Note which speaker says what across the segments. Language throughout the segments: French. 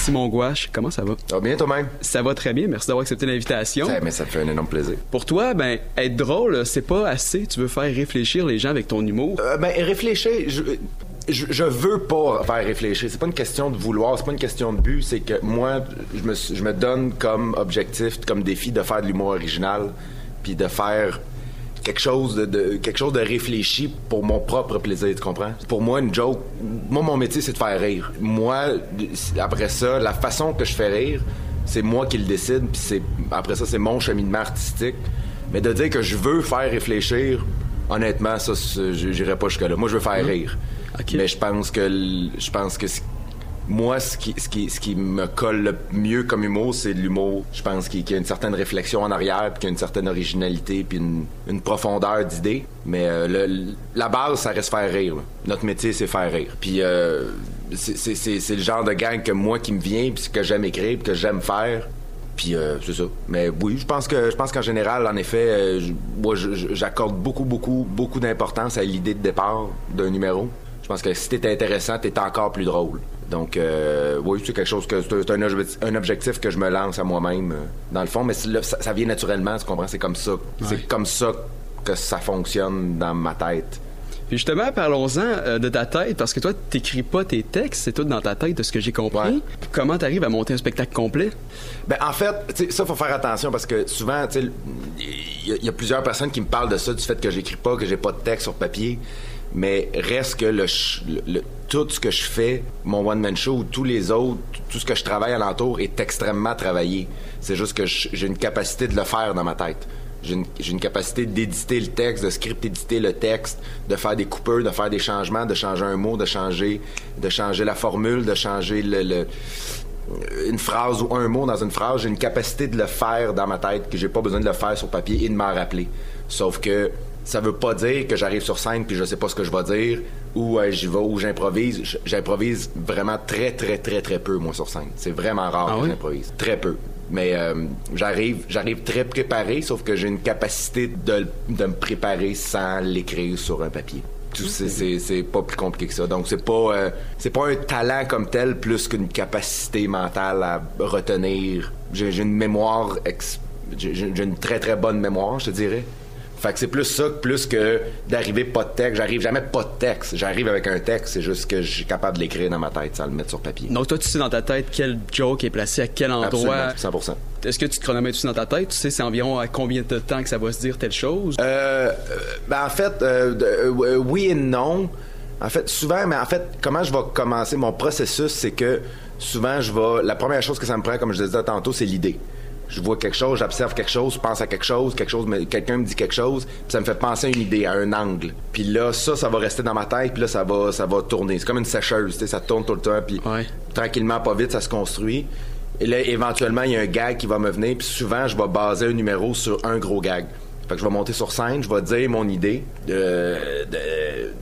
Speaker 1: Simon Gouache. Comment ça va?
Speaker 2: Ça va bien toi-même?
Speaker 1: Ça va très bien. Merci d'avoir accepté l'invitation.
Speaker 2: Ça, mais ça fait un énorme plaisir.
Speaker 1: Pour toi, ben, être drôle, c'est pas assez. Tu veux faire réfléchir les gens avec ton humour?
Speaker 2: Euh, ben, réfléchir, je, je, je veux pas faire réfléchir. C'est pas une question de vouloir, c'est pas une question de but. C'est que moi, je me, je me donne comme objectif, comme défi de faire de l'humour original, puis de faire quelque chose de, de- quelque chose de réfléchi pour mon propre plaisir, tu comprends? Pour moi, une joke, moi, mon métier, c'est de faire rire. Moi, après ça, la façon que je fais rire, c'est moi qui le décide, puis c'est, après ça, c'est mon cheminement artistique. Mais de dire que je veux faire réfléchir, honnêtement, ça, j'irai pas jusque-là. Moi, je veux faire rire.
Speaker 1: Ok.
Speaker 2: Mais je pense que, je pense que moi, ce qui, me colle le mieux comme humour, c'est l'humour. Je pense qu'il y a une certaine réflexion en arrière, puis qu'il y a une certaine originalité, puis une, profondeur d'idées. Mais euh, le- la base, ça reste faire rire. Notre métier, c'est faire rire. Puis euh, c'est- le genre de gang que moi qui me vient, puis que j'aime écrire, puis que j'aime faire. Puis euh, c'est ça. Mais oui, je pense que je pense qu'en général, en effet, moi, j'accorde beaucoup, beaucoup, beaucoup d'importance à l'idée de départ d'un numéro. Je pense que si t'es intéressant, t'es encore plus drôle. Donc euh, oui, c'est quelque chose que c'est un, obje- un objectif que je me lance à moi-même euh, dans le fond, mais là, ça, ça vient naturellement, tu comprends? C'est comme ça, c'est comme ça que ça fonctionne dans ma tête.
Speaker 1: Puis justement, parlons-en euh, de ta tête, parce que toi, t'écris pas tes textes, c'est tout dans ta tête de ce que j'ai compris.
Speaker 2: Ouais.
Speaker 1: Comment t'arrives à monter un spectacle complet?
Speaker 2: Ben, en fait, ça, faut faire attention parce que souvent, il y, a- il y a plusieurs personnes qui me parlent de ça, du fait que j'écris pas, que j'ai pas de texte sur papier. Mais reste que le- le- tout ce que je fais, mon one-man show ou tous les autres, tout ce que je travaille alentour est extrêmement travaillé. C'est juste que j'ai une capacité de le faire dans ma tête. J'ai une, capacité d'éditer le texte, de script éditer le texte, de faire des coupeurs, de faire des changements, de changer un mot, de changer, de changer la formule, de changer une phrase ou un mot dans une phrase, j'ai une capacité de le faire dans ma tête que j'ai pas besoin de le faire sur papier et de m'en rappeler. Sauf que ça veut pas dire que j'arrive sur scène puis je sais pas ce que je vais dire ou euh, j'y vais ou j'improvise. J'improvise vraiment très très très très peu moi sur scène. C'est vraiment rare
Speaker 1: Ah
Speaker 2: que
Speaker 1: oui?
Speaker 2: j'improvise. Très peu. Mais euh, j'arrive j'arrive très préparé sauf que j'ai une capacité de, de me préparer sans l'écrire sur un papier. Tout c'est- pas plus compliqué que ça. Donc c'est pas euh, c'est pas un talent comme tel plus qu'une capacité mentale à retenir. J'ai une mémoire j'ai j'ai une très très bonne mémoire, je te dirais. Fait que c'est plus ça que plus que d'arriver pas de texte. J'arrive jamais pas de texte. J'arrive avec un texte, c'est juste que je suis capable de l'écrire dans ma tête sans le mettre sur papier.
Speaker 1: Donc toi, tu sais dans ta tête quel joke est placé à quel endroit?
Speaker 2: Absolument, 100%.
Speaker 1: Est-ce que tu te chronomètres aussi dans ta tête? Tu sais c'est environ à combien de temps que ça va se dire telle chose?
Speaker 2: Euh, euh, ben en fait, euh, euh, oui et non. En fait, souvent, mais en fait, comment je vais commencer mon processus, c'est que souvent, je vais. La première chose que ça me prend, comme je disais tantôt, c'est l'idée. Je vois quelque chose, j'observe quelque chose, je pense à quelque chose, quelque chose, quelqu'un me dit quelque chose, puis ça me fait penser à une idée, à un angle. Puis là, ça, ça va rester dans ma tête, puis là, ça va, ça va tourner. C'est comme une sécheuse, tu sais, ça tourne tout le temps, puis
Speaker 1: Ouais.
Speaker 2: tranquillement, pas vite, ça se construit. Et là, éventuellement, il y a un gag qui va me venir, puis souvent, je vais baser un numéro sur un gros gag. Fait que je vais monter sur scène, je vais dire mon idée. De, de-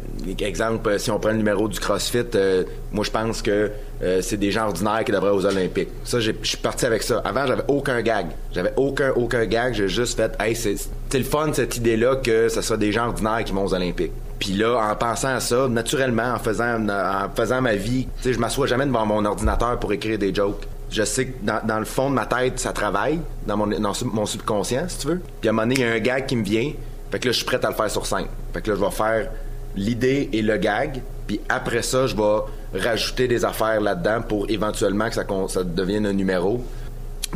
Speaker 2: exemple, si on prend le numéro du CrossFit, euh, moi, je pense que euh, c'est des gens ordinaires qui devraient aux Olympiques. Ça, je suis parti avec ça. Avant, j'avais aucun gag. J'avais aucun, aucun gag. J'ai juste fait, hey, c'est le fun, cette idée-là, que ce soit des gens ordinaires qui vont aux Olympiques. Puis là, en pensant à ça, naturellement, en faisant, en faisant ma vie, tu sais, je m'assois jamais devant mon ordinateur pour écrire des jokes. Je sais que dans, le fond de ma tête, ça travaille, dans mon subconscient, si tu veux. Puis à un moment donné, il y a un gag qui me vient. Fait que là, je suis prêt à le faire sur scène. Fait que là, je vais faire l'idée et le gag. Puis après ça, je vais rajouter des affaires là-dedans pour éventuellement que ça, devienne un numéro.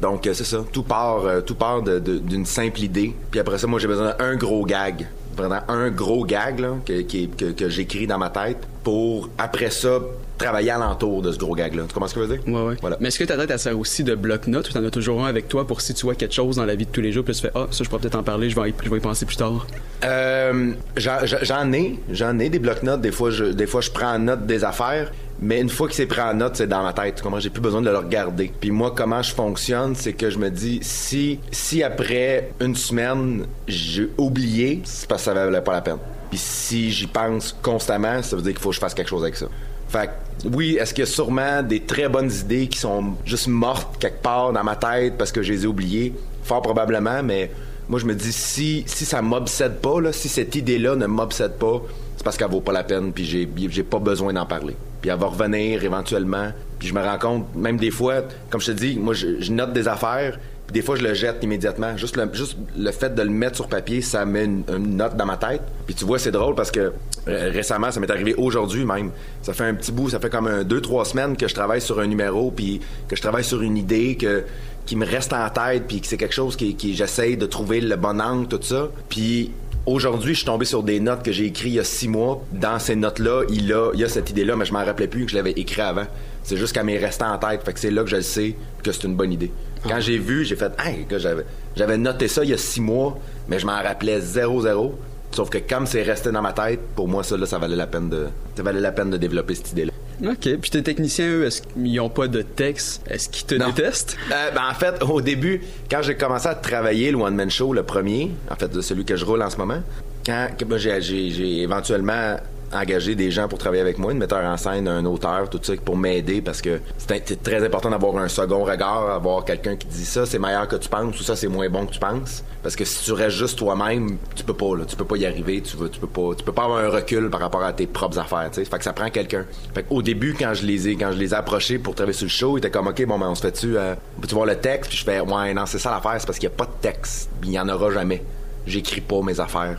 Speaker 2: Donc, euh, c'est ça. Tout part, euh, tout part d'une simple idée. Puis après ça, moi, j'ai besoin d'un gros gag. Vraiment un gros gag que j'écris dans ma tête pour, après ça, travailler alentour de ce gros gag-là. Tu comprends ce que je veux dire?
Speaker 1: Ouais, ouais.
Speaker 2: Voilà.
Speaker 1: Mais est-ce que ta tête, elle sert aussi de bloc-notes ou t'en as toujours un avec toi pour si tu vois quelque chose dans la vie de tous les jours, puis tu fais, ah, ça, je pourrais peut-être en parler, je vais y, je vais y penser plus tard?
Speaker 2: Euh, j'en ai, j'en ai des blocs-notes. Des fois, je, des fois, je prends en note des affaires, mais une fois que c'est pris en note, c'est dans ma tête. Comprends? J'ai plus besoin de le regarder. Puis moi, comment je fonctionne, c'est que je me dis, si, si après une semaine, j'ai oublié, c'est parce que ça valait pas la peine. Puis si j'y pense constamment, ça veut dire qu'il faut que je fasse quelque chose avec ça. Fait que, oui, est-ce qu'il y a sûrement des très bonnes idées qui sont juste mortes quelque part dans ma tête parce que je les ai oubliées? Fort probablement, mais moi, je me dis, si, si ça m'obsède pas, si cette idée-là ne m'obsède pas, c'est parce qu'elle vaut pas la peine, puis j'ai, j'ai pas besoin d'en parler. puis elle va revenir éventuellement. Puis je me rends compte, même des fois, comme je te dis, moi, je, note des affaires, des fois, je le jette immédiatement. Juste le, fait de le mettre sur papier, ça met une, note dans ma tête. Puis tu vois, c'est drôle parce que euh, récemment, ça m'est arrivé aujourd'hui même. Ça fait un petit bout, ça fait comme un, deux, trois semaines que je travaille sur un numéro, puis que je travaille sur une idée que qui me reste en tête, puis que c'est quelque chose qui, qui j'essaye de trouver le bon angle, tout ça. Puis Aujourd'hui, je suis tombé sur des notes que j'ai écrites il y a six mois. Dans ces notes-là, il il y a cette idée-là, mais je m'en rappelais plus que je l'avais écrit avant. C'est juste qu'elle m'est restée en tête. Fait que c'est là que je le sais que c'est une bonne idée. Quand j'ai vu, j'ai fait, hey, j'avais, j'avais noté ça il y a six mois, mais je m'en rappelais zéro zéro. Sauf que comme c'est resté dans ma tête, pour moi, ça, là, ça valait la peine de, ça valait la peine de développer cette idée-là.
Speaker 1: OK. Puis tes techniciens, eux, est-ce qu'ils n'ont pas de texte? Est-ce qu'ils te
Speaker 2: Non.
Speaker 1: détestent?
Speaker 2: Euh, ben, en fait, au début, quand j'ai commencé à travailler le One Man Show, le premier, en fait, celui que je roule en ce moment, quand ben, j'ai, j'ai- j'ai éventuellement engagé des gens pour travailler avec moi, une metteur en scène, un auteur, tout ça, pour m'aider parce que c'est, très important d'avoir un second regard, avoir quelqu'un qui dit ça, c'est meilleur que tu penses ou ça, c'est moins bon que tu penses. Parce que si tu restes juste toi-même, tu peux pas, tu peux pas y arriver, tu, veux, tu peux pas, tu avoir un recul par rapport à tes propres affaires, tu sais. Fait que ça prend quelqu'un. Fait au début, quand je les ai, quand je les ai approchés pour travailler sur le show, ils étaient comme, OK, bon, ben, on se fait-tu, euh, peux-tu voir le texte? Puis je fais, ouais, non, c'est ça l'affaire, c'est parce qu'il y a pas de texte. Il y en aura jamais. J'écris pas mes affaires.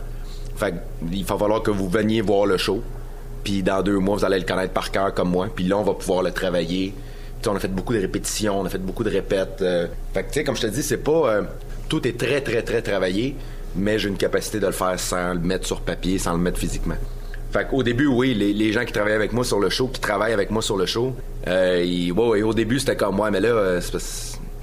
Speaker 2: Fait il va falloir que vous veniez voir le show. Puis dans deux mois, vous allez le connaître par cœur comme moi. Puis là, on va pouvoir le travailler. Tu sais, on a fait beaucoup de répétitions, on a fait beaucoup de répètes. euh. fait que, tu sais, comme je te dis, c'est pas... euh, tout est très, très, très travaillé, mais j'ai une capacité de le faire sans le mettre sur papier, sans le mettre physiquement. Fait qu'au début, oui, les, gens qui travaillent avec moi sur le show, qui travaillent avec moi sur le show, euh, ils- au début, c'était comme, ouais, mais là,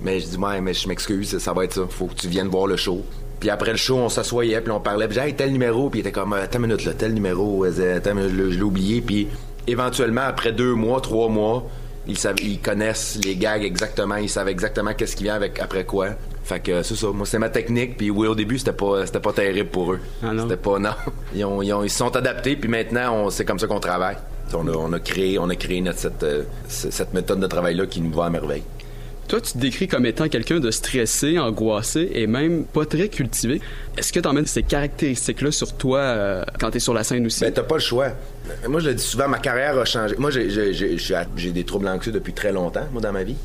Speaker 2: mais je dis, mais je m'excuse, ça va être ça. Faut que tu viennes voir le show. Puis après le show, on s'assoyait, puis on parlait, puis j'ai tel numéro, puis il était comme, euh, attends une minute, là, tel numéro, euh, attends, là, je l'ai oublié, puis éventuellement, après deux mois, trois mois, ils, savent, ils connaissent les gags exactement, ils savent exactement qu'est-ce qui vient avec après quoi. Fait que euh, c'est ça, moi c'est ma technique, puis oui, au début, c'était pas, c'était pas terrible pour eux.
Speaker 1: Ah?
Speaker 2: C'était pas, non. Ils, ont, ils, ont- ils se sont adaptés, puis maintenant, c'est comme ça qu'on travaille. On a, on a créé, on a créé notre, cette, ce- cette méthode de travail-là qui nous va à merveille.
Speaker 1: Toi, tu te décris comme étant quelqu'un de stressé, angoissé et même pas très cultivé. Est-ce que tu emmènes ces caractéristiques-là sur toi euh, quand tu es sur la scène aussi?
Speaker 2: Ben, t'as pas le choix. Moi, je le dis souvent, ma carrière a changé. Moi, j'ai- des troubles anxieux depuis très longtemps, moi, dans ma vie.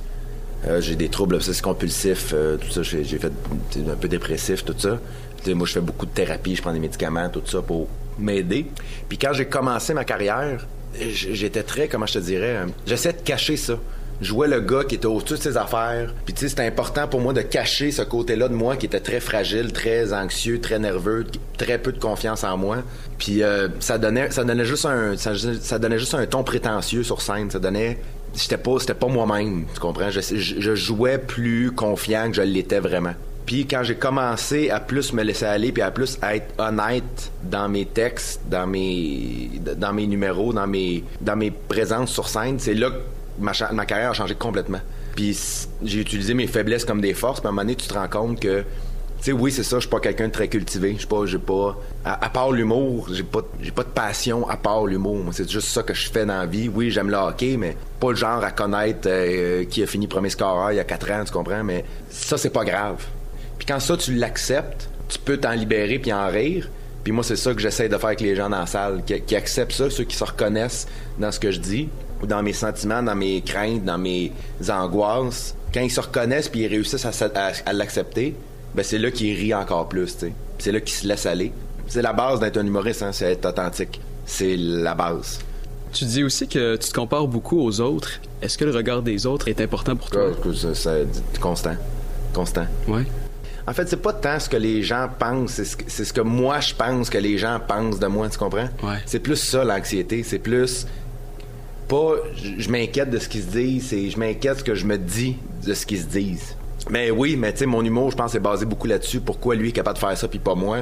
Speaker 2: Euh, j'ai des troubles obsessifs compulsifs, euh, tout ça. J'ai fait un peu dépressif, tout ça. Moi, je fais beaucoup de thérapie, je prends des médicaments, tout ça pour m'aider. Puis quand j'ai commencé ma carrière, j'étais très, comment je te dirais, j'essaie de cacher ça. Jouais le gars qui était au-dessus de ses affaires. Puis tu sais, c'était important pour moi de cacher ce côté-là de moi qui était très fragile, très anxieux, très nerveux, très peu de confiance en moi. Puis euh, ça donnait, ça donnait juste un, ça, donnait juste un ton prétentieux sur scène. Ça donnait, j'étais pas, c'était pas moi-même. Tu comprends? Je jouais plus confiant que je l'étais vraiment. Puis quand j'ai commencé à plus me laisser aller puis à plus être honnête dans mes textes, dans mes dans mes numéros, dans mes dans mes présences sur scène, c'est là que ma, carrière a changé complètement. Puis j'ai utilisé mes faiblesses comme des forces, puis à un moment donné, tu te rends compte que tu sais, oui, c'est ça, je suis pas quelqu'un de très cultivé. Je suis pas, j'ai pas, à, part l'humour, j'ai pas, pas de passion à part l'humour. C'est juste ça que je fais dans la vie. Oui, j'aime le hockey, mais pas le genre à connaître euh, qui a fini premier scoreur il y a quatre ans, tu comprends? Mais ça, c'est pas grave. Puis quand ça, tu l'acceptes, tu peux t'en libérer puis en rire. Puis moi, c'est ça que j'essaie de faire avec les gens dans la salle, qui, acceptent ça, ceux qui se reconnaissent dans ce que je dis, dans mes sentiments, dans mes craintes, dans mes angoisses. Quand ils se reconnaissent puis ils réussissent à, s- à- à l'accepter, ben c'est là qu'ils rient encore plus, tu. C'est là qu'ils se laissent aller. C'est la base d'être un humoriste, hein, c'est être authentique. C'est la base.
Speaker 1: Tu dis aussi que tu te compares beaucoup aux autres. Est-ce que le regard des autres est important pour toi?
Speaker 2: C'est constant. Constant. En fait, c'est pas tant ce que les gens pensent, c'est ce, que- c'est ce que moi je pense que les gens pensent de moi, tu comprends?
Speaker 1: Ouais.
Speaker 2: C'est plus ça l'anxiété, c'est plus pas je, m'inquiète de ce qu'ils se disent, c'est je m'inquiète de ce que je me dis de ce qu'ils se disent. Mais oui, mais tu sais mon humour, je pense est basé beaucoup là-dessus, pourquoi lui est capable de faire ça puis pas moi?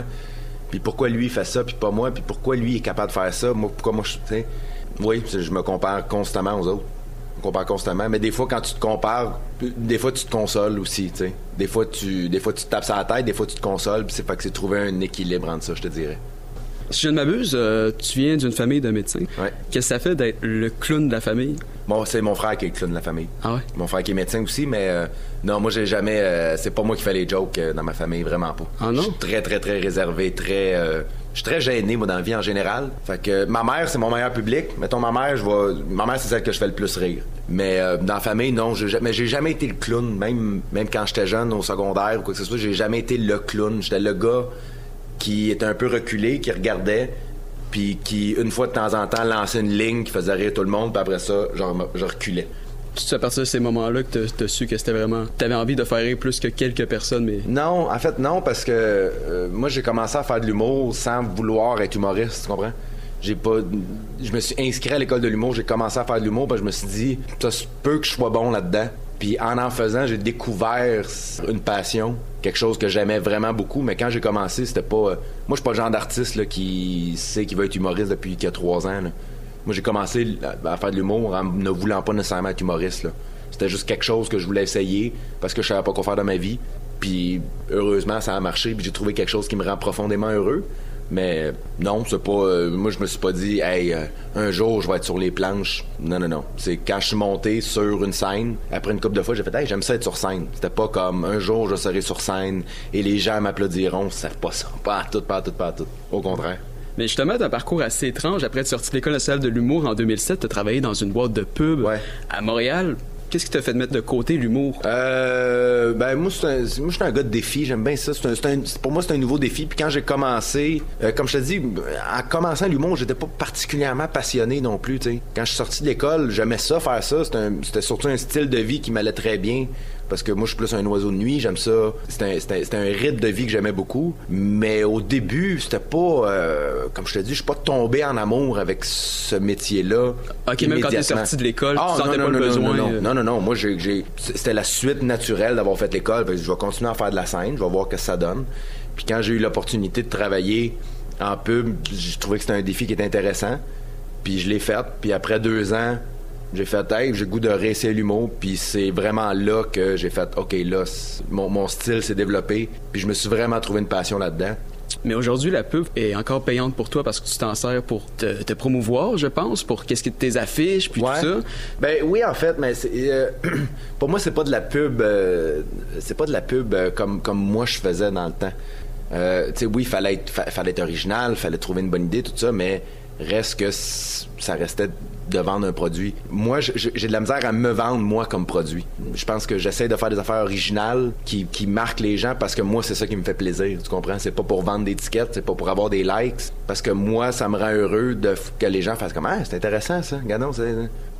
Speaker 2: Puis pourquoi lui fait ça puis pas moi? Puis pourquoi lui est capable de faire ça? Moi pourquoi moi je sais? Oui, je me compare constamment aux autres. Je me compare constamment, mais des fois quand tu te compares, des fois tu te consoles aussi, tu sais. Des fois tu des fois tu te tapes sur la tête, des fois tu te consoles, puis c'est fait que c'est trouver un équilibre entre ça, je te dirais.
Speaker 1: Si je ne m'abuse, euh, tu viens d'une famille de médecins.
Speaker 2: Ouais.
Speaker 1: Qu'est-ce que ça fait d'être le clown de la famille?
Speaker 2: Bon, c'est mon frère qui est le clown de la famille.
Speaker 1: Ah ouais?
Speaker 2: Mon frère qui est médecin aussi, mais euh, non, moi j'ai jamais. euh, c'est pas moi qui fais les jokes dans ma famille, vraiment pas.
Speaker 1: Ah non?
Speaker 2: Je suis très, très, très réservé, très. je suis très gêné, moi, dans la vie en général. Fait que ma mère, c'est mon meilleur public. Mettons, ma mère, je vais. Ma mère, c'est celle que je fais le plus rire. Mais dans la famille, non, j'ai jamais, j'ai jamais été le clown, même, même quand j'étais jeune, au secondaire ou quoi que ce soit, j'ai jamais été le clown. J'étais le gars qui était un peu reculé, qui regardait, puis qui, une fois de temps en temps, lançait une ligne qui faisait rire tout le monde, puis après ça, genre, je reculais.
Speaker 1: C'est à partir de ces moments-là que t'as as su que c'était vraiment... T'avais envie de faire rire plus que quelques personnes, mais...
Speaker 2: Non, en fait, non, parce que euh, moi, j'ai commencé à faire de l'humour sans vouloir être humoriste, tu comprends? J'ai pas. Je me suis inscrit à l'école de l'humour, j'ai commencé à faire de l'humour, parce que je me suis dit, ça se peut que je sois bon là-dedans. Puis en en faisant, j'ai découvert une passion, quelque chose que j'aimais vraiment beaucoup, mais quand j'ai commencé, c'était pas. euh, moi, je suis pas le genre d'artiste qui sait qu'il veut être humoriste depuis qu'il a trois ans. Moi, j'ai commencé à faire de l'humour en ne voulant pas nécessairement être humoriste. C'était juste quelque chose que je voulais essayer parce que je savais pas quoi faire de ma vie. Puis heureusement, ça a marché. Puis j'ai trouvé quelque chose qui me rend profondément heureux. Mais non, c'est pas. euh, moi, je me suis pas dit, hey, euh, un jour, je vais être sur les planches. Non, non, non. C'est quand je suis monté sur une scène, après une couple de fois, j'ai fait, hey, j'aime ça être sur scène. C'était pas comme un jour, je serai sur scène et les gens m'applaudiront. C'est pas ça. Pas à tout, pas à tout, pas à tout. Au contraire.
Speaker 1: Mais justement, t'as un parcours assez étrange. Après être sorti de l'École nationale de l'humour en 2007, t'as travaillé dans une boîte de pub
Speaker 2: Ouais.
Speaker 1: à Montréal. Qu'est-ce qui t'a fait de mettre de côté l'humour?
Speaker 2: Euh, ben moi, moi, je suis un gars de défi. J'aime bien ça. Pour moi, c'est un nouveau défi. Puis quand j'ai commencé, euh, comme je te dis, en commençant l'humour, j'étais pas particulièrement passionné non plus. tu sais. Quand je suis sorti de l'école, j'aimais ça faire ça. C'était surtout un style de vie qui m'allait très bien. Parce que moi, je suis plus un oiseau de nuit, j'aime ça. C'était un, rythme de vie que j'aimais beaucoup. Mais au début, c'était pas, euh, comme je te dis, je suis pas tombé en amour avec ce métier-là.
Speaker 1: Ok, même quand t'es sorti de l'école, tu
Speaker 2: Ah,
Speaker 1: sentais
Speaker 2: non,
Speaker 1: pas
Speaker 2: non,
Speaker 1: le
Speaker 2: non,
Speaker 1: besoin,
Speaker 2: Non, non,
Speaker 1: euh.
Speaker 2: non, non, non. Moi, c'était la suite naturelle d'avoir fait l'école. Je vais continuer à faire de la scène. Je vais voir ce que ça donne. Puis quand j'ai eu l'opportunité de travailler en pub, j'ai trouvé que c'était un défi qui était intéressant. Puis je l'ai fait. Puis après deux ans, j'ai fait, hey, j'ai goût de réessayer l'humour. Puis c'est vraiment là que j'ai fait, OK, là, mon, mon style s'est développé. Puis je me suis vraiment trouvé une passion là-dedans.
Speaker 1: Mais aujourd'hui, la pub est encore payante pour toi parce que tu t'en sers pour te, te promouvoir, je pense, pour qu'est-ce que tes affiches, puis
Speaker 2: Ouais.
Speaker 1: tout ça.
Speaker 2: Ben oui, en fait, mais euh, pour moi, c'est pas de la pub. euh, c'est pas de la pub euh, comme comme moi je faisais dans le temps. Tu sais, oui, fallait être fa- fallait être original, fallait trouver une bonne idée, tout ça, mais reste que ça restait de vendre un produit. Moi, j'ai de la misère à me vendre moi comme produit. Je pense que j'essaie de faire des affaires originales qui, qui marquent les gens parce que moi, c'est ça qui me fait plaisir. Tu comprends? C'est pas pour vendre des tickets, c'est pas pour avoir des likes. Parce que moi, ça me rend heureux que les gens fassent comme Ah, c'est intéressant ça. Regardons, c'est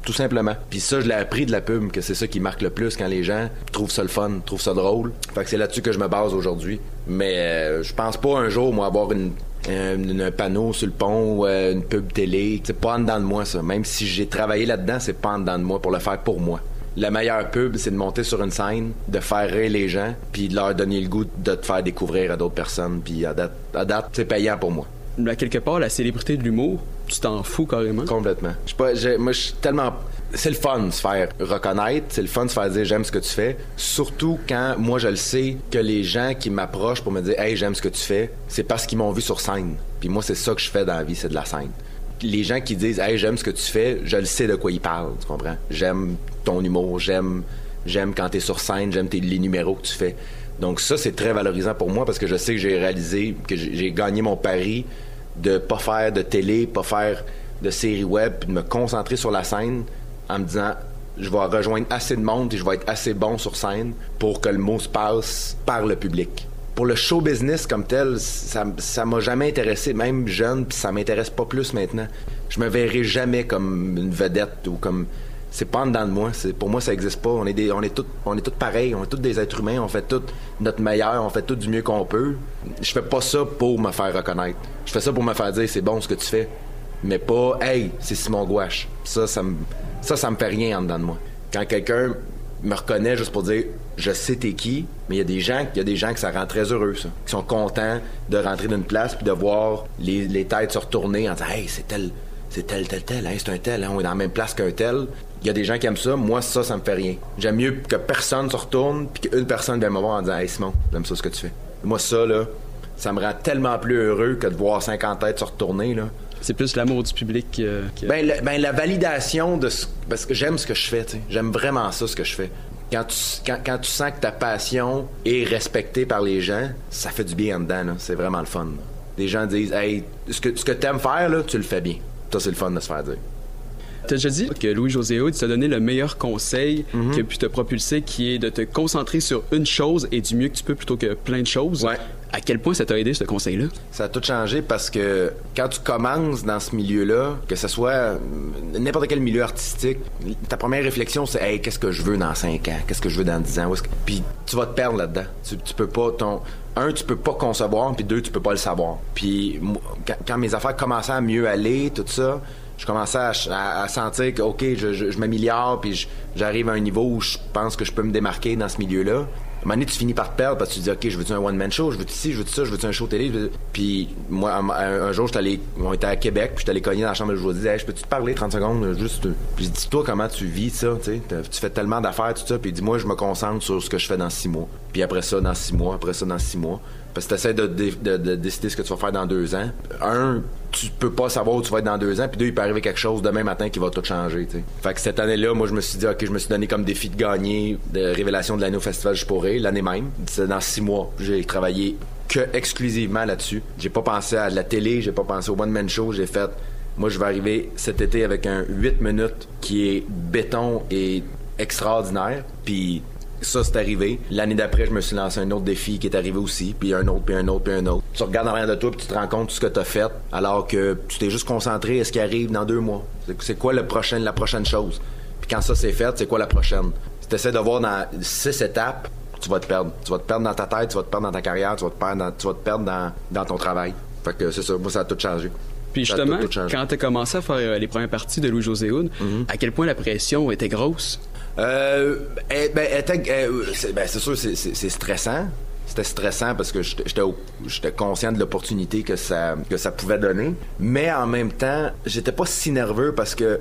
Speaker 2: tout simplement. Puis ça, je l'ai appris de la pub, que c'est ça qui marque le plus quand les gens trouvent ça le fun, trouvent ça drôle. Fait que c'est là-dessus que je me base aujourd'hui. Mais euh, je pense pas un jour, moi, avoir une, un, un panneau sur le pont ou euh, une pub télé. C'est pas en dedans de moi, ça. Même si j'ai travaillé là-dedans, c'est pas en dedans de moi pour le faire pour moi. La meilleure pub, c'est de monter sur une scène, de faire rire les gens, puis de leur donner le goût de te faire découvrir à d'autres personnes. Puis à date, à date c'est payant pour moi.
Speaker 1: Là, quelque part, la célébrité de l'humour, tu t'en fous carrément.
Speaker 2: Complètement. Je pas, moi, je suis tellement. C'est le fun de se faire reconnaître, c'est le fun de se faire dire j'aime ce que tu fais. Surtout quand moi je le sais que les gens qui m'approchent pour me dire hey j'aime ce que tu fais, c'est parce qu'ils m'ont vu sur scène. Puis moi c'est ça que je fais dans la vie, c'est de la scène. Les gens qui disent hey j'aime ce que tu fais, je le sais de quoi ils parlent, tu comprends? J'aime ton humour, j'aime j'aime quand t'es sur scène, j'aime les numéros que tu fais. Donc ça c'est très valorisant pour moi parce que je sais que j'ai réalisé que j'ai j'ai gagné mon pari de pas faire de télé, pas faire de série web, puis de me concentrer sur la scène en me disant je vais rejoindre assez de monde et je vais être assez bon sur scène pour que le mot se passe par le public. Pour le show business comme tel, ça ça m'a jamais intéressé, même jeune, puis ça m'intéresse pas plus maintenant. Je me verrai jamais comme une vedette ou comme c'est pas en dedans de moi. C'est, pour moi, ça existe pas. On est des, on est tous, on est pareils. On est tous des êtres humains. On fait tout notre meilleur. On fait tout du mieux qu'on peut. Je fais pas ça pour me faire reconnaître. Je fais ça pour me faire dire c'est bon ce que tu fais. Mais pas, hey, c'est Simon Gouache. Ça, ça me, ça, ça me fait rien en dedans de moi. Quand quelqu'un me reconnaît juste pour dire je sais t'es qui, mais il y a des gens, y a des gens que ça rend très heureux, ça. Qui sont contents de rentrer d'une place puis de voir les, les têtes se retourner en disant hey, c'est tel, c'est tel, tel, tel, hey, c'est un tel, hein, on est dans la même place qu'un tel. Il y a des gens qui aiment ça. Moi, ça, ça me fait rien. J'aime mieux que personne se retourne puis qu'une personne vienne me voir en disant Hey Simon, j'aime ça ce que tu fais. Moi, ça, là, ça me rend tellement plus heureux que de voir 50 têtes se retourner, là.
Speaker 1: C'est plus l'amour du public euh, que...
Speaker 2: Ben, la, ben, la validation de ce... Parce que j'aime ce que je fais, tu. J'aime vraiment ça, ce que je fais. Quand tu, quand, quand tu sens que ta passion est respectée par les gens, ça fait du bien en dedans. C'est vraiment le fun. là. Les gens disent, hey, ce que, ce que t'aimes faire, là, tu le fais bien. Ça, c'est le fun de se faire dire.
Speaker 1: T'as déjà dit que Louis-José Hood t'a donné le meilleur conseil qui a pu te propulser, qui est de te concentrer sur une chose et du mieux que tu peux plutôt que plein de choses.
Speaker 2: Ouais.
Speaker 1: À quel point ça t'a aidé, ce conseil-là?
Speaker 2: Ça a tout changé parce que quand tu commences dans ce milieu-là, que ce soit euh, n'importe quel milieu artistique, ta première réflexion c'est hey, qu'est-ce que je veux dans 5 ans, qu'est-ce que je veux dans 10 ans, puis tu vas te perdre là-dedans. Tu, tu peux pas ton un tu peux pas concevoir, puis deux tu peux pas le savoir. Puis quand, mes affaires commençaient à mieux aller, tout ça, je commençais à, sentir que ok, je, je, m'améliore, puis j'arrive à un niveau où je pense que je peux me démarquer dans ce milieu-là. Un moment donné, tu finis par te perdre parce que tu dis, OK, je veux-tu un one-man show, je veux-tu ci, je veux-tu ça, je veux-tu un show télé? je Puis, moi, un, jour, allé, on était à Québec, puis j'étais allé cogner dans la chambre de joueur. Je disais, hey, je peux-tu te parler 30 secondes, euh, juste. euh? Puis, je dis, toi, comment tu vis ça, tu Tu fais tellement d'affaires, tout ça. Puis, dis, moi, je me concentre sur ce que je fais dans six mois. Puis, après ça, dans six mois, après ça, dans six mois. Parce que tu essaies de, dé- de- de décider ce que tu vas faire dans deux ans. Un, tu peux pas savoir où tu vas être dans deux ans. Puis deux, il peut arriver quelque chose demain matin qui va tout changer. Fait que cette année-là, moi, je me suis dit, OK, je me suis donné comme défi de gagner de révélation de l'année au Festival Je pourrais, l'année même. C'est dans six mois. J'ai travaillé que exclusivement là-dessus. J'ai pas pensé à la télé, j'ai pas pensé au one-man show. J'ai fait, moi, je vais arriver cet été avec un 8 minutes qui est béton et extraordinaire. Puis ça, c'est arrivé. L'année d'après, je me suis lancé un autre défi qui est arrivé aussi, puis un autre, puis un autre, puis un autre. Tu regardes en arrière de toi, puis tu te rends compte de ce que tu as fait, alors que tu t'es juste concentré à ce qui arrive dans deux mois. C'est- quoi le prochain, la prochaine chose? Puis quand ça c'est fait, c'est quoi la prochaine? Si tu essaies de voir dans six étapes, tu vas te perdre. Tu vas te perdre dans ta tête, tu vas te perdre dans ta carrière, tu vas te perdre dans, tu vas te perdre dans, dans ton travail. Fait que c'est ça, moi ça a tout changé.
Speaker 1: Puis justement,
Speaker 2: tout, tout changé.
Speaker 1: quand t'as commencé à faire euh, les premières parties de Louis-José Hood, à quel point la pression était grosse?
Speaker 2: Euh, eh, ben, euh, c'est ben, c'est sûr, c'est- stressant. C'était stressant parce que j'étais conscient de l'opportunité que ça, pouvait donner. Mais en même temps, j'étais pas si nerveux parce que,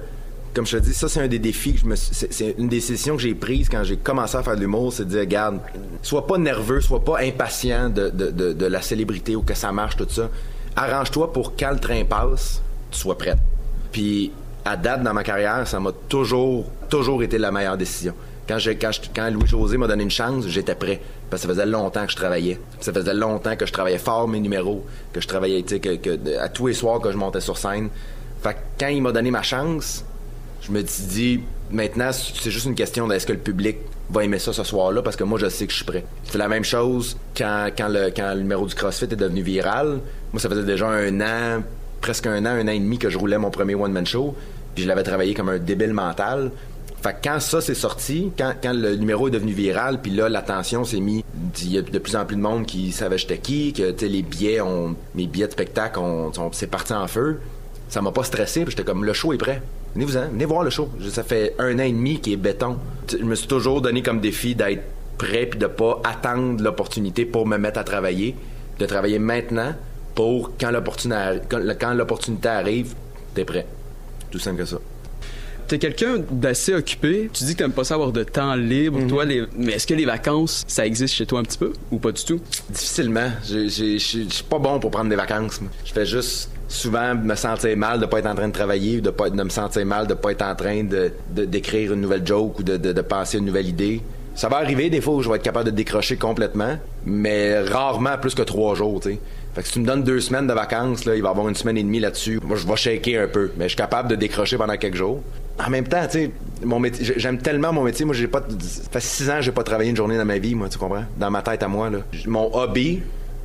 Speaker 2: comme je te dis, ça, c'est un des défis que je me c'est- une décision que j'ai prise quand j'ai commencé à faire de l'humour, c'est de dire, regarde, sois pas nerveux, sois pas impatient de la célébrité ou que ça marche, tout ça. Arrange-toi pour quand le train passe, tu sois prête. Puis à date dans ma carrière, ça m'a toujours, toujours été la meilleure décision. Quand, Louis-José m'a donné une chance, j'étais prêt. Parce que ça faisait longtemps que je travaillais. Ça faisait longtemps que je travaillais fort mes numéros, que je travaillais, que, que à tous les soirs que je montais sur scène. Fait que quand il m'a donné ma chance, je me suis dit, maintenant, c'est juste une question de est-ce que le public va aimer ça ce soir-là, parce que moi, je sais que je suis prêt. C'est la même chose quand, quand, le, quand le numéro du CrossFit est devenu viral. Moi, ça faisait déjà un an, presque un an, un an et demi que je roulais mon premier one-man show, puis je l'avais travaillé comme un débile mental. Fait que quand ça s'est sorti, quand, le numéro est devenu viral, puis là, l'attention s'est mis, il y a de plus en plus de monde qui savait j'étais qui, que, les billets ont, mes billets de spectacle ont, sont- c'est parti en feu ça m'a pas stressé, puis j'étais comme le show est prêt. Venez-vous-en, venez voir le show. Ça fait un an et demi qu'il est béton. Je me suis toujours donné comme défi d'être prêt puis de pas attendre l'opportunité pour me mettre à travailler, de travailler maintenant pour quand l'opportunité quand l'opportunité arrive, t'es prêt. Tout simple que ça.
Speaker 1: T'es quelqu'un d'assez occupé. Tu dis que t'aimes pas ça avoir de temps libre.
Speaker 2: Mhm.
Speaker 1: Toi, les... mais est-ce que les vacances, ça existe chez toi un petit peu ou pas du tout?
Speaker 2: Difficilement. Je suis pas bon pour prendre des vacances. Je fais juste souvent me sentir mal de pas être en train de travailler ou de, pas, de me sentir mal de pas être en train de- d'écrire une nouvelle joke ou de, de, de penser une nouvelle idée. Ça va arriver des fois où je vais être capable de décrocher complètement, mais rarement plus que trois jours, tu sais. Fait que si tu me donnes deux semaines de vacances, là, il va y avoir une semaine et demie là-dessus. Moi, je vais shaker un peu, mais je suis capable de décrocher pendant quelques jours. En même temps, tu sais, mon métier, j'ai- j'aime tellement mon métier. Moi, j'ai pas, ça fait six ans que j'ai pas travaillé une journée dans ma vie, moi, tu comprends? Dans ma tête à moi, là. Mon hobby,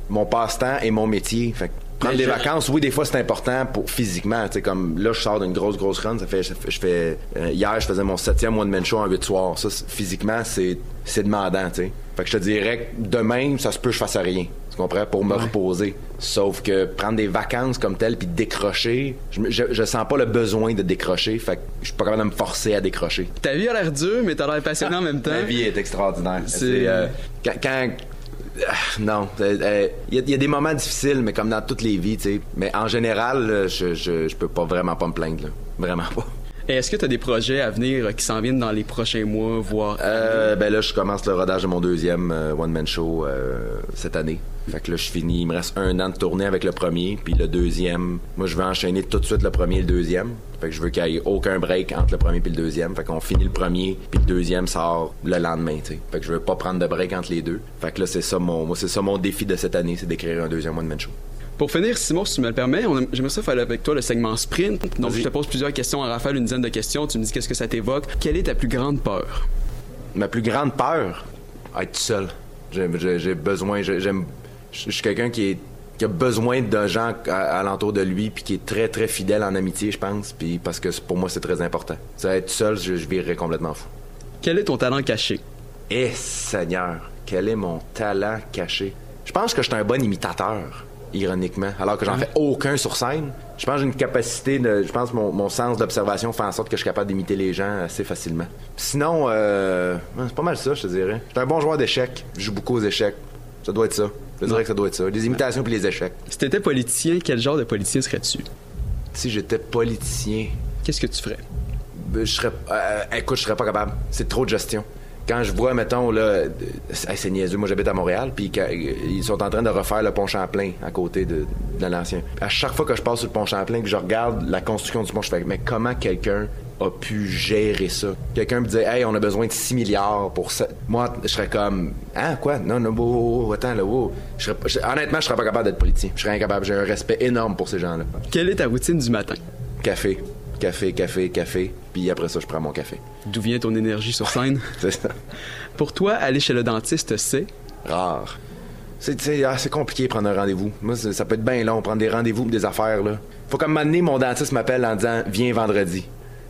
Speaker 2: mon passe-temps et mon métier. Fait que prendre des vacances, oui, des fois, c'est important pour physiquement. Tu sais, comme là, je sors d'une grosse, grosse run. Ça fait, je fais, je fais- euh, hier, je faisais mon septième one-man show en huit soirs. Ça, physiquement, c'est, c'est demandant, tu sais. Fait que je te dirais que demain, ça se peut que je fasse rien. Tu comprends? Pour me reposer. Sauf que prendre des vacances comme telles puis décrocher, je, je, je sens pas le besoin de décrocher. Fait que je suis pas capable de me forcer à décrocher.
Speaker 1: Ta vie a l'air dure, mais t'as l'air passionné en même temps.
Speaker 2: La vie est extraordinaire.
Speaker 1: C'est-
Speaker 2: C'est euh, quand, quand- non, il y, a- y a des moments difficiles, mais comme dans toutes les vies, tu sais. Mais en général, je, je peux pas vraiment pas me plaindre, là. vraiment pas.
Speaker 1: Est-ce que tu as des projets à venir qui s'en viennent dans les prochains mois, voire...
Speaker 2: Euh, ben là, je commence le rodage de mon deuxième euh, one-man show euh, cette année. Fait que là, je finis. Il me reste un an de tournée avec le premier, puis le deuxième. Moi, je vais enchaîner tout de suite le premier et le deuxième. Fait que je veux qu'il n'y ait aucun break entre le premier et le deuxième. Fait qu'on finit le premier, puis le deuxième sort le lendemain, tu sais. Fait que je veux pas prendre de break entre les deux. Fait que là, c'est ça mon, moi, c'est ça mon défi de cette année, c'est d'écrire un deuxième one-man show.
Speaker 1: Pour finir, Simon, si tu me le permets, j'aimerais ça faire avec toi le segment sprint. Donc, je te pose plusieurs questions à Raphaël, une dizaine de questions. Tu me dis qu'est-ce que ça t'évoque. Quelle est ta plus grande peur?
Speaker 2: Ma plus grande peur? Être seul. J'ai besoin, j'aime, je suis quelqu'un qui, a besoin de gens alentour de lui puis qui est très très fidèle en amitié, je pense, puis parce que pour moi c'est très important. Ça être seul, je, je virerais complètement fou.
Speaker 1: Quel est ton talent caché?
Speaker 2: Eh Seigneur, quel est mon talent caché? Je pense que je suis un bon imitateur ironiquement, alors que j'en fais aucun sur scène. Je pense que j'ai une capacité de. Je pense que mon, sens d'observation fait en sorte que je suis capable d'imiter les gens assez facilement. Sinon, euh, c'est pas mal ça, je te dirais. Je suis un bon joueur d'échecs. Je joue beaucoup aux échecs. Ça doit être ça. Je dirais que ça doit être ça. Les imitations puis les échecs.
Speaker 1: Si t'étais politicien, quel genre de politicien serais-tu?
Speaker 2: Si j'étais politicien.
Speaker 1: Qu'est-ce que tu ferais?
Speaker 2: Ben, je serais. Euh, écoute, je serais pas capable. C'est trop de gestion quand je vois, mettons, là, c'est niaiseux, moi j'habite à Montréal, puis ils sont en train de refaire le pont Champlain à côté de, l'ancien. À chaque fois que je passe sur le pont Champlain, que je regarde la construction du pont, je fais, mais comment quelqu'un a pu gérer ça? Quelqu'un me dit, hey, on a besoin de 6 milliards pour ça. Moi, je serais comme, ah, quoi? Non, non, oh, attends, là, oh. honnêtement, je serais pas capable d'être politicien. Je serais incapable. J'ai un respect énorme pour ces gens-là.
Speaker 1: Quelle est ta routine du matin?
Speaker 2: Café café, café, café, puis après ça, je prends mon café.
Speaker 1: D'où vient ton énergie sur scène?
Speaker 2: c'est ça.
Speaker 1: Pour toi, aller chez le dentiste, c'est?
Speaker 2: Rare. C'est assez compliqué de prendre un rendez-vous. Moi, ça peut être bien long, prendre des rendez-vous des affaires, là. Faut comme m'amener, mon dentiste m'appelle en disant, viens vendredi.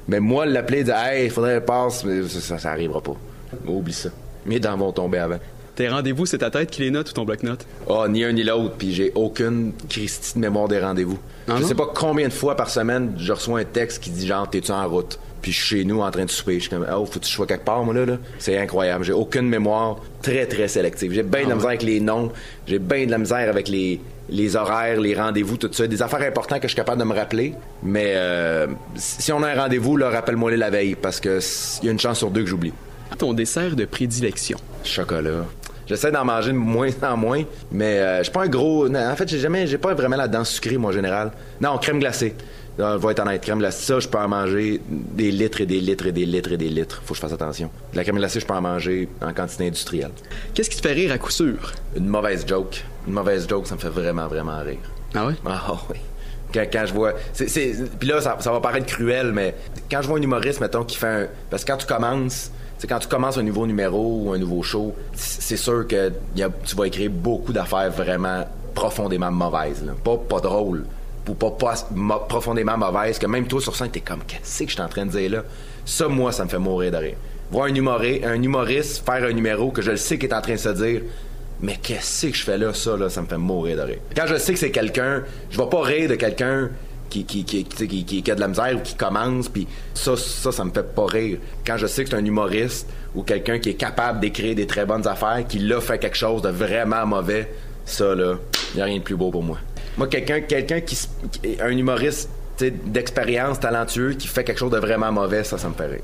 Speaker 2: Mais moi, l'appeler, dire, hey, il faudrait passe, mais ça, ça, arrivera pas. Oublie ça. Mes dents vont tomber avant.
Speaker 1: Tes rendez-vous, c'est ta tête qui les note ou ton bloc-notes?
Speaker 2: Ah, ni un ni l'autre, puis j'ai aucune Christie de mémoire des rendez-vous. Ah je sais pas combien de fois par semaine je reçois un texte qui dit genre, t'es-tu en route? Puis je suis chez nous en train de souper. Je suis comme, oh, faut que je sois quelque part, moi, là. là? C'est incroyable. J'ai aucune mémoire très, très sélective. J'ai bien de la ah misère avec les noms. J'ai bien de la misère avec les, les horaires, les rendez-vous, tout ça. Des affaires importantes que je suis capable de me rappeler. Mais euh, si on a un rendez-vous, là, rappelle-moi les la veille parce qu'il y a une chance sur deux que j'oublie.
Speaker 1: Ton dessert de prédilection?
Speaker 2: Chocolat. J'essaie d'en manger de moins en moins, mais euh, je suis pas un gros. En fait, j'ai jamais, j'ai pas vraiment la dent sucrée, moi, en général. Non, crème glacée. On va être honnête, crème glacée, ça, je peux en manger des litres et des litres et des litres et des litres. Faut que je fasse attention. De la crème glacée, je peux en manger en quantité industrielle.
Speaker 1: Qu'est-ce qui te fait rire à coup sûr?
Speaker 2: Une mauvaise joke. Une mauvaise joke, ça me fait vraiment, vraiment rire.
Speaker 1: Ah oui?
Speaker 2: Ah oui. Quand, je vois. Puis là, ça, ça, va paraître cruel, mais quand je vois un humoriste, mettons, qui fait un. Parce que quand tu commences, quand tu commences un nouveau numéro ou un nouveau show, c'est sûr que tu vas écrire beaucoup d'affaires vraiment profondément mauvaises. Pas, pas drôles ou pas, profondément mauvaises, que même toi sur scène, t'es comme, qu'est-ce que je suis en train de dire là? Ça, moi, ça me fait mourir de rire. Voir un, humoriste, un humoriste faire un numéro que je le sais qu'il est en train de se dire, mais qu'est-ce que je fais là, ça, là, ça me fait mourir de rire. Quand je sais que c'est quelqu'un, je vais pas rire de quelqu'un qui, qui, qui, qui, a de la misère ou qui commence, puis ça, ça, ça me fait pas rire. Quand je sais que c'est un humoriste ou quelqu'un qui est capable d'écrire des très bonnes affaires, qui l'a fait quelque chose de vraiment mauvais, ça, là, y a rien de plus beau pour moi. Moi, quelqu'un quelqu'un qui, un humoriste d'expérience, talentueux, qui fait quelque chose de vraiment mauvais, ça, ça me fait rire.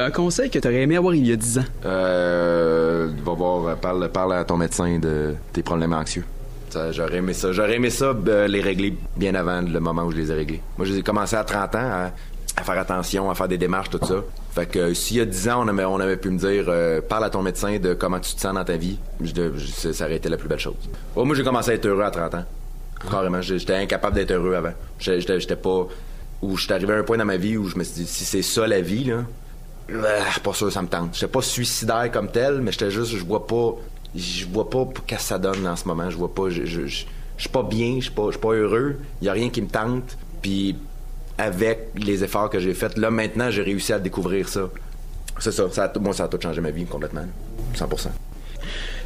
Speaker 1: Un conseil que tu aurais aimé avoir il y a 10 ans?
Speaker 2: Euh, va voir, parle, parle à ton médecin de tes problèmes anxieux. J'aurais aimé ça. J'aurais aimé ça euh, les régler bien avant le moment où je les ai réglés. Moi, j'ai commencé à 30 ans à, faire attention, à faire des démarches, tout ça. Fait que euh, s'il y a 10 ans, on avait, on avait pu me dire euh, parle à ton médecin de comment tu te sens dans ta vie, ça aurait été la plus belle chose. moi, j'ai commencé à être heureux à 30 ans. Carrément. J'étais incapable d'être heureux avant. J'étais pas. Où j'étais arrivé à un point dans ma vie où je me suis dit si c'est ça la vie, là, pas sûr ça me tente. J'étais pas suicidaire comme tel, mais j'étais juste, je vois pas je vois pas qu'est-ce que ça donne en ce moment. Je vois pas, je, je, je, suis pas bien, je suis pas, pas heureux. Il y a rien qui me tente. Puis avec les efforts que j'ai faits, là maintenant, j'ai réussi à découvrir ça. C'est ça, ça a, moi ça a tout changé ma vie complètement, 100%.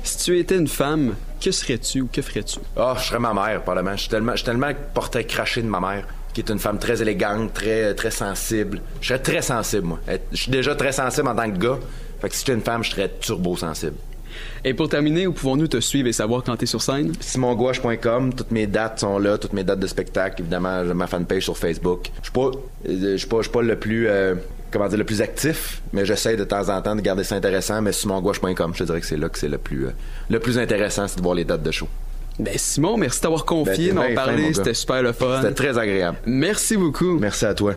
Speaker 1: Si tu étais une femme, que serais-tu ou que ferais-tu?
Speaker 2: Ah, je serais ma mère, probablement. Je suis tellement, je tellement porté craché de ma mère, qui est une femme très élégante, très, très sensible. Je serais très sensible, moi. Je suis déjà très sensible en tant que gars. Fait que si j'étais une femme, je serais turbo sensible.
Speaker 1: Et pour terminer, où pouvons-nous te suivre et savoir quand tu es sur scène?
Speaker 2: simongouache.com, toutes mes dates sont là, toutes mes dates de spectacle, évidemment, ma fanpage sur Facebook. Je suis pas, je suis pas, je suis pas le plus, euh, comment dire, le plus actif, mais j'essaie de temps en temps de garder ça intéressant, mais simongouache.com, je te dirais que c'est là que c'est le plus, euh, le plus intéressant, c'est de voir les dates de show.
Speaker 1: Ben Simon, merci d'avoir confié,
Speaker 2: Ben,
Speaker 1: d'en parlé,
Speaker 2: gars.
Speaker 1: c'était super le fun.
Speaker 2: C'était très agréable.
Speaker 1: Merci beaucoup.
Speaker 2: Merci à toi.